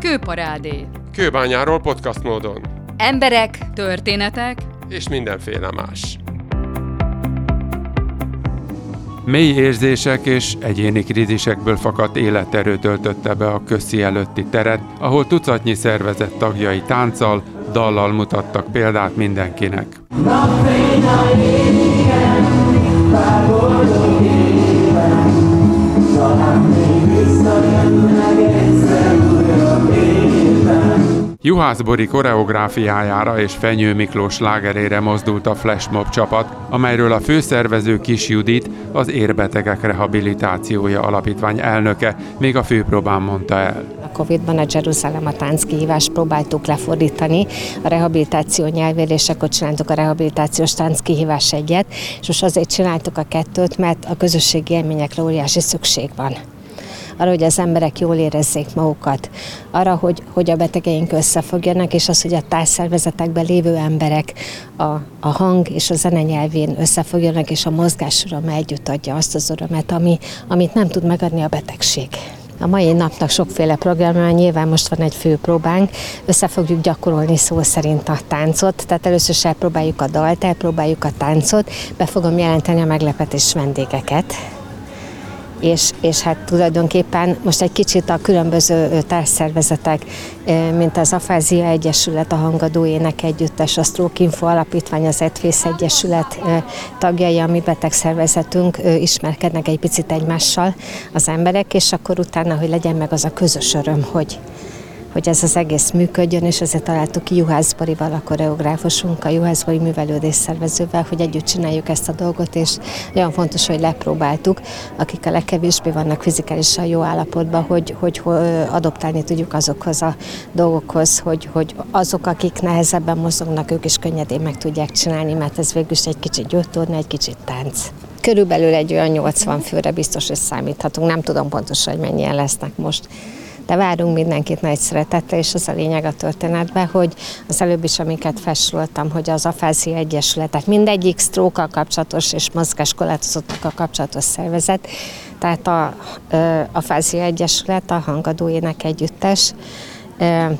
Kőparádé. Kőbányáról podcast módon. Emberek, történetek és mindenféle más. Mély érzések és egyéni krízisekből fakadt életerő töltötte be a közszi előtti teret, ahol tucatnyi szervezet tagjai tánccal, dallal mutattak példát mindenkinek. Napfénya Juhász Bori koreográfiájára és Fenyő Miklós lágerére mozdult a Flashmob csapat, amelyről a főszervező Kis Judit, az Érbetegek Rehabilitációja Alapítvány elnöke még a főpróbán mondta el. A Covid-ban a Jeruzsálem a kihívást próbáltuk lefordítani a rehabilitáció nyelvére, és akkor csináltuk a rehabilitációs kihívás egyet, és most azért csináltuk a kettőt, mert a közösségi élményekre óriási szükség van arra, hogy az emberek jól érezzék magukat, arra, hogy, hogy a betegeink összefogjanak, és az, hogy a társszervezetekben lévő emberek a, a hang és a zene nyelvén összefogjanak, és a mozgás öröme együtt adja azt az örömet, ami, amit nem tud megadni a betegség. A mai napnak sokféle programja, nyilván most van egy fő próbánk, össze fogjuk gyakorolni szó szerint a táncot, tehát először is elpróbáljuk a dalt, elpróbáljuk a táncot, be fogom jelenteni a meglepetés vendégeket, és, és hát tulajdonképpen most egy kicsit a különböző társszervezetek, mint az Afázia Egyesület, a Hangadó Ének Együttes, a Stroke Info Alapítvány, az Etvész Egyesület tagjai, a mi betegszervezetünk ismerkednek egy picit egymással az emberek, és akkor utána, hogy legyen meg az a közös öröm, hogy, hogy ez az egész működjön, és ezért találtuk ki Juhász Borival, a koreográfusunk, a Juhász Bori művelődés szervezővel, hogy együtt csináljuk ezt a dolgot, és nagyon fontos, hogy lepróbáltuk, akik a legkevésbé vannak fizikálisan jó állapotban, hogy, hogy adoptálni tudjuk azokhoz a dolgokhoz, hogy, hogy azok, akik nehezebben mozognak, ők is könnyedén meg tudják csinálni, mert ez végül is egy kicsit gyógytorna, egy kicsit tánc. Körülbelül egy olyan 80 főre biztos, hogy számíthatunk. Nem tudom pontosan, hogy mennyien lesznek most de várunk mindenkit nagy szeretettel, és az a lényeg a történetben, hogy az előbb is, amiket felsoroltam, hogy az Afázia Egyesület, tehát mindegyik sztrókkal kapcsolatos és mozgáskorlátozottakkal kapcsolatos szervezet, tehát a, a Fázia Egyesület, a Hangadóének együttes,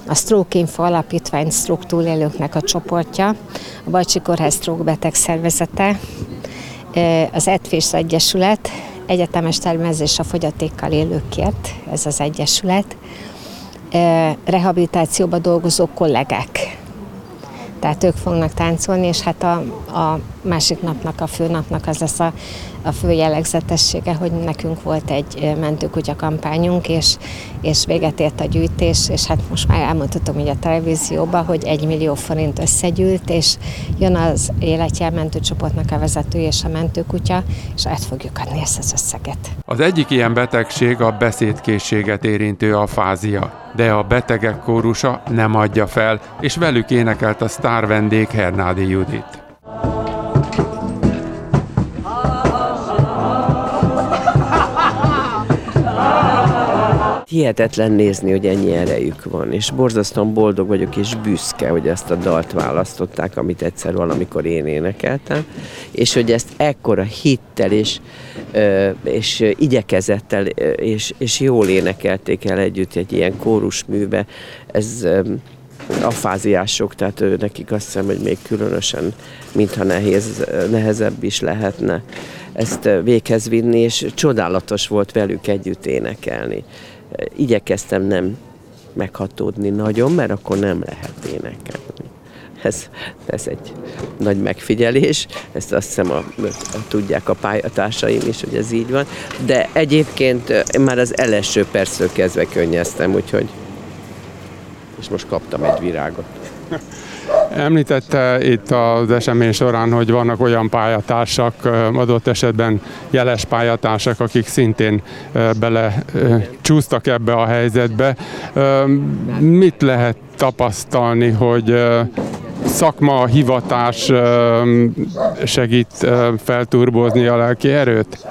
a Stroke Info Alapítvány Stroke túlélőknek a csoportja, a Bajcsi Kórház Stroke Beteg Szervezete, az Etfés Egyesület, egyetemes termezés a fogyatékkal élőkért, ez az egyesület, rehabilitációban dolgozó kollégák. Tehát ők fognak táncolni, és hát a, a másik napnak, a főnapnak az lesz a a fő jellegzetessége, hogy nekünk volt egy mentőkutya kampányunk, és, és véget ért a gyűjtés, és hát most már elmondhatom így a televízióban, hogy egy millió forint összegyűlt, és jön az életjel mentőcsoportnak a vezetője és a mentőkutya, és át fogjuk adni ezt az összeget. Az egyik ilyen betegség a beszédkészséget érintő afázia, de a betegek kórusa nem adja fel, és velük énekelt a sztár vendég Hernádi Judit. hihetetlen nézni, hogy ennyi erejük van, és borzasztóan boldog vagyok, és büszke, hogy ezt a dalt választották, amit egyszer valamikor én énekeltem, és hogy ezt ekkora hittel és, és igyekezettel és, és jól énekelték el együtt egy ilyen kórusműbe, ez a fáziások, tehát nekik azt hiszem, hogy még különösen, mintha nehéz, nehezebb is lehetne ezt véghez vinni, és csodálatos volt velük együtt énekelni igyekeztem nem meghatódni nagyon, mert akkor nem lehet énekelni. Ez, ez egy nagy megfigyelés, ezt azt hiszem a, a, tudják a pályatársaim is, hogy ez így van, de egyébként már az első perctől kezdve könnyeztem, úgyhogy és most kaptam egy virágot. Említette itt az esemény során, hogy vannak olyan pályatársak, adott esetben jeles pályatársak, akik szintén bele csúsztak ebbe a helyzetbe. Mit lehet tapasztalni, hogy szakma, hivatás segít felturbozni a lelki erőt?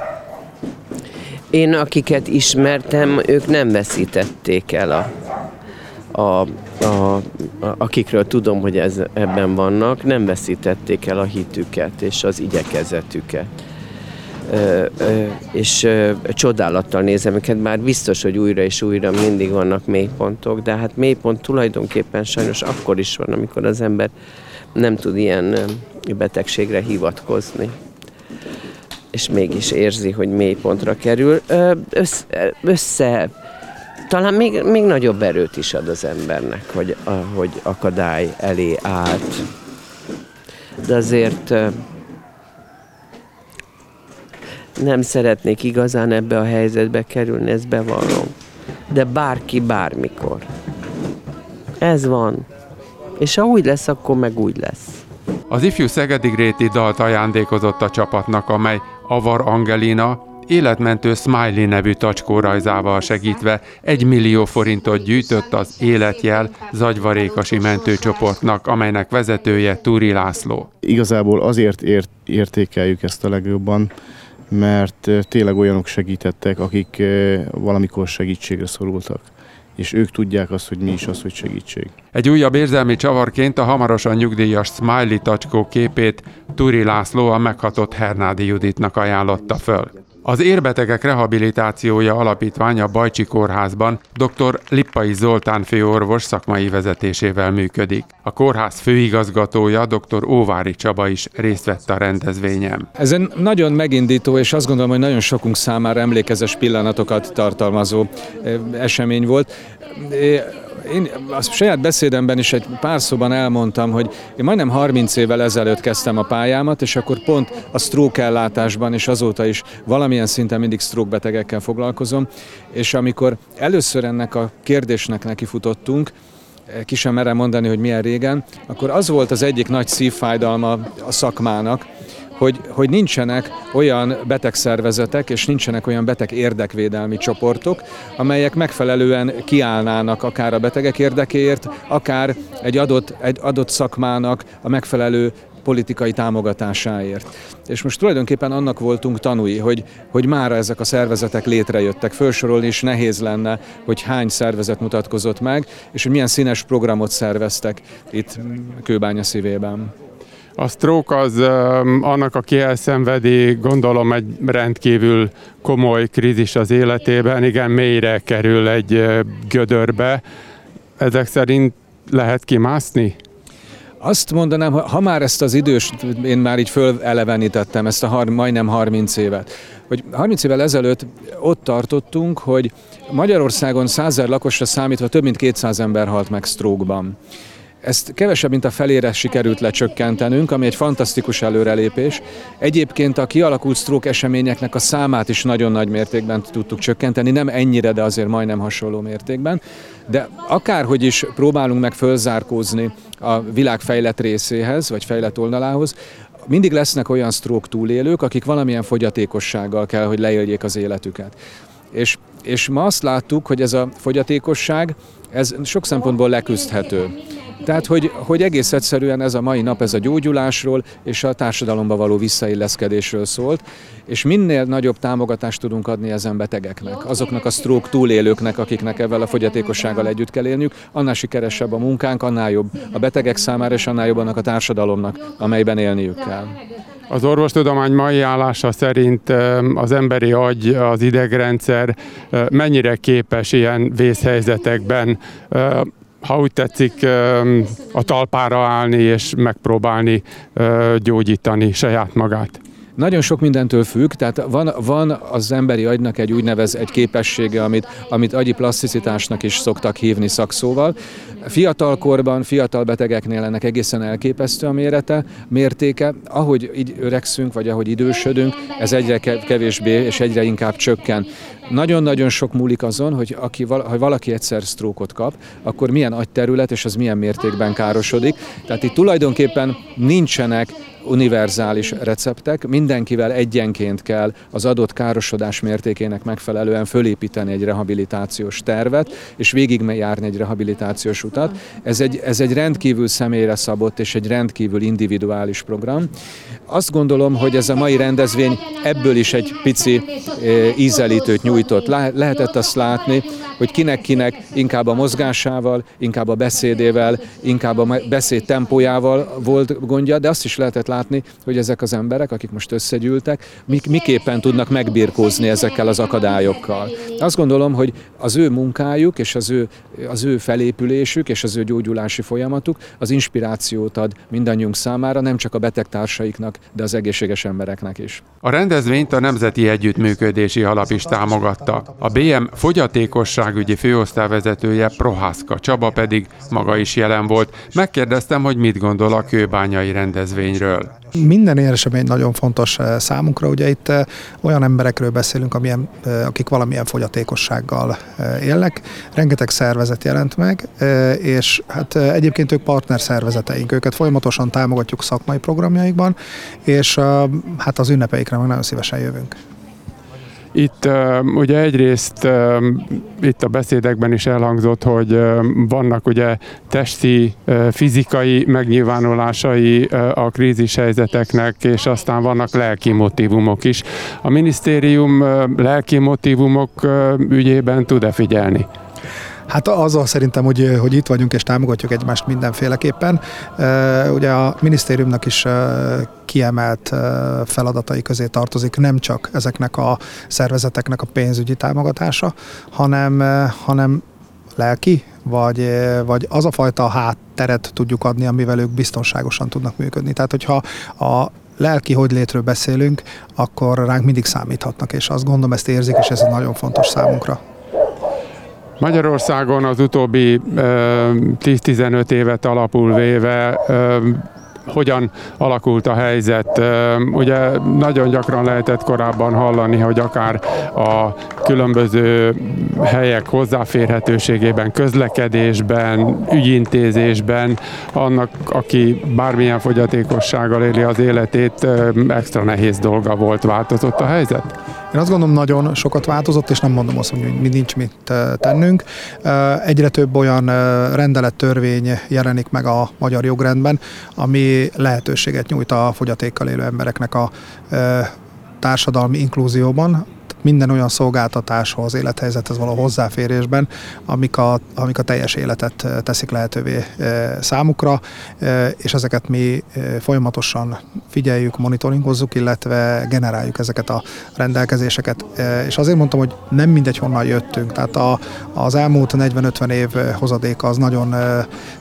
Én, akiket ismertem, ők nem veszítették el a a, a, akikről tudom, hogy ez, ebben vannak, nem veszítették el a hitüket és az igyekezetüket. és csodálattal nézem őket, már biztos, hogy újra és újra mindig vannak mélypontok, de hát mélypont tulajdonképpen sajnos akkor is van, amikor az ember nem tud ilyen betegségre hivatkozni és mégis érzi, hogy mélypontra kerül. Össze, össze talán még, még nagyobb erőt is ad az embernek, hogy, hogy akadály elé állt. De azért nem szeretnék igazán ebbe a helyzetbe kerülni, ezt bevallom. De bárki bármikor. Ez van. És ha úgy lesz, akkor meg úgy lesz. Az ifjú Szegedi Gréti dalt ajándékozott a csapatnak, amely Avar Angelina életmentő Smiley nevű tacskórajzával segítve egy millió forintot gyűjtött az Életjel zagyvarékasi mentőcsoportnak, amelynek vezetője Túri László. Igazából azért ért, értékeljük ezt a legjobban, mert tényleg olyanok segítettek, akik valamikor segítségre szorultak és ők tudják azt, hogy mi is az, hogy segítség. Egy újabb érzelmi csavarként a hamarosan nyugdíjas Smiley tacskó képét Turi László a meghatott Hernádi Juditnak ajánlotta föl. Az érbetegek rehabilitációja alapítványa Bajcsi Kórházban dr. Lippai Zoltán főorvos szakmai vezetésével működik. A kórház főigazgatója dr. Óvári Csaba is részt vett a rendezvényen. Ez egy nagyon megindító, és azt gondolom, hogy nagyon sokunk számára emlékezes pillanatokat tartalmazó eh, esemény volt én a saját beszédemben is egy pár szóban elmondtam, hogy én majdnem 30 évvel ezelőtt kezdtem a pályámat, és akkor pont a stroke ellátásban, és azóta is valamilyen szinten mindig stroke betegekkel foglalkozom, és amikor először ennek a kérdésnek nekifutottunk, ki sem merem mondani, hogy milyen régen, akkor az volt az egyik nagy szívfájdalma a szakmának, hogy, hogy nincsenek olyan betegszervezetek és nincsenek olyan beteg érdekvédelmi csoportok, amelyek megfelelően kiállnának akár a betegek érdekéért, akár egy adott, egy adott szakmának a megfelelő politikai támogatásáért. És most tulajdonképpen annak voltunk tanúi, hogy, hogy mára ezek a szervezetek létrejöttek. Felsorolni is nehéz lenne, hogy hány szervezet mutatkozott meg, és hogy milyen színes programot szerveztek itt Kőbánya szívében. A stroke az annak, aki elszenvedi, gondolom egy rendkívül komoly krízis az életében, igen, mélyre kerül egy gödörbe. Ezek szerint lehet kimászni? Azt mondanám, ha már ezt az idős, én már így fölelevenítettem, ezt a har, majdnem 30 évet, hogy 30 évvel ezelőtt ott tartottunk, hogy Magyarországon 100 lakosra számítva több mint 200 ember halt meg stroke-ban. Ezt kevesebb, mint a felére sikerült lecsökkentenünk, ami egy fantasztikus előrelépés. Egyébként a kialakult stroke eseményeknek a számát is nagyon nagy mértékben tudtuk csökkenteni, nem ennyire, de azért majdnem hasonló mértékben. De akárhogy is próbálunk meg fölzárkózni a világ fejlett részéhez, vagy fejlett oldalához, mindig lesznek olyan stroke túlélők, akik valamilyen fogyatékossággal kell, hogy leéljék az életüket. És, és ma azt láttuk, hogy ez a fogyatékosság, ez sok szempontból leküzdhető. Tehát, hogy, hogy egész egyszerűen ez a mai nap, ez a gyógyulásról és a társadalomba való visszailleszkedésről szólt, és minél nagyobb támogatást tudunk adni ezen betegeknek, azoknak a stroke túlélőknek, akiknek ebben a fogyatékossággal együtt kell élniük, annál sikeresebb a munkánk, annál jobb a betegek számára, és annál jobb annak a társadalomnak, amelyben élniük kell. Az orvostudomány mai állása szerint az emberi agy, az idegrendszer mennyire képes ilyen vészhelyzetekben ha úgy tetszik, a talpára állni és megpróbálni gyógyítani saját magát. Nagyon sok mindentől függ, tehát van, van az emberi agynak egy úgynevez egy képessége, amit, amit agyi plaszticitásnak is szoktak hívni szakszóval. Fiatalkorban, fiatal betegeknél ennek egészen elképesztő a mérete, mértéke. Ahogy így öregszünk, vagy ahogy idősödünk, ez egyre kevésbé és egyre inkább csökken. Nagyon-nagyon sok múlik azon, hogy aki, ha valaki egyszer sztrókot kap, akkor milyen agyterület és az milyen mértékben károsodik. Tehát itt tulajdonképpen nincsenek univerzális receptek, mindenkivel egyenként kell az adott károsodás mértékének megfelelően fölépíteni egy rehabilitációs tervet, és végigjárni egy rehabilitációs utat. Ez egy, ez egy rendkívül személyre szabott és egy rendkívül individuális program. Azt gondolom, hogy ez a mai rendezvény ebből is egy pici ízelítőt nyújtott. lehetett azt látni, hogy kinek-kinek inkább a mozgásával, inkább a beszédével, inkább a beszéd tempójával volt gondja, de azt is lehetett látni, hogy ezek az emberek, akik most összegyűltek, mik, miképpen tudnak megbirkózni ezekkel az akadályokkal. Azt gondolom, hogy az ő munkájuk és az ő, az ő felépülésük és az ő gyógyulási folyamatuk az inspirációt ad mindannyiunk számára, nem csak a betegtársaiknak, de az egészséges embereknek is. A rendezvényt a Nemzeti Együttműködési Alap is támogatta. A BM fogyatékosságügyi főosztályvezetője Prohászka Csaba pedig maga is jelen volt. Megkérdeztem, hogy mit gondol a kőbányai rendezvényről. Minden éresemény nagyon fontos eh, számunkra, ugye itt eh, olyan emberekről beszélünk, amilyen, eh, akik valamilyen fogyatékossággal élnek. Rengeteg szervezet jelent meg, és hát egyébként ők partner szervezeteink, őket folyamatosan támogatjuk szakmai programjaikban, és hát az ünnepeikre meg nagyon szívesen jövünk. Itt ugye egyrészt itt a beszédekben is elhangzott, hogy vannak ugye testi, fizikai megnyilvánulásai a krízis helyzeteknek, és aztán vannak lelki motivumok is. A minisztérium lelki motivumok ügyében tud-e figyelni? Hát azzal szerintem, hogy, hogy itt vagyunk és támogatjuk egymást mindenféleképpen. Ugye a minisztériumnak is kiemelt feladatai közé tartozik nem csak ezeknek a szervezeteknek a pénzügyi támogatása, hanem, hanem lelki, vagy, vagy az a fajta hátteret tudjuk adni, amivel ők biztonságosan tudnak működni. Tehát, hogyha a lelki hogylétről beszélünk, akkor ránk mindig számíthatnak, és azt gondolom, ezt érzik, és ez nagyon fontos számunkra. Magyarországon az utóbbi 10-15 évet alapul véve hogyan alakult a helyzet. Ugye nagyon gyakran lehetett korábban hallani, hogy akár a különböző helyek hozzáférhetőségében, közlekedésben, ügyintézésben, annak, aki bármilyen fogyatékossággal éli az életét, extra nehéz dolga volt. Változott a helyzet? Én azt gondolom, nagyon sokat változott, és nem mondom azt, hogy mi nincs mit tennünk. Egyre több olyan rendelettörvény jelenik meg a magyar jogrendben, ami lehetőséget nyújt a fogyatékkal élő embereknek a társadalmi inklúzióban, minden olyan szolgáltatáshoz, élethelyzethez való hozzáférésben, amik a, amik a teljes életet teszik lehetővé számukra, és ezeket mi folyamatosan figyeljük, monitoringozzuk, illetve generáljuk ezeket a rendelkezéseket. És azért mondtam, hogy nem mindegy, honnan jöttünk. Tehát a, az elmúlt 40-50 év hozadéka az nagyon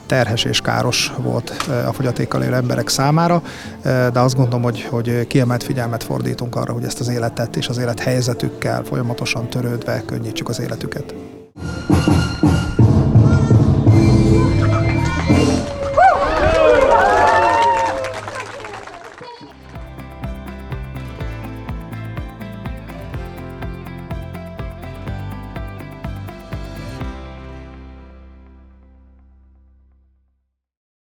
terhes és káros volt a fogyatékkal élő emberek számára, de azt gondolom, hogy, hogy kiemelt figyelmet fordítunk arra, hogy ezt az életet és az élethelyzetük életükkel folyamatosan törődve könnyítsük az életüket.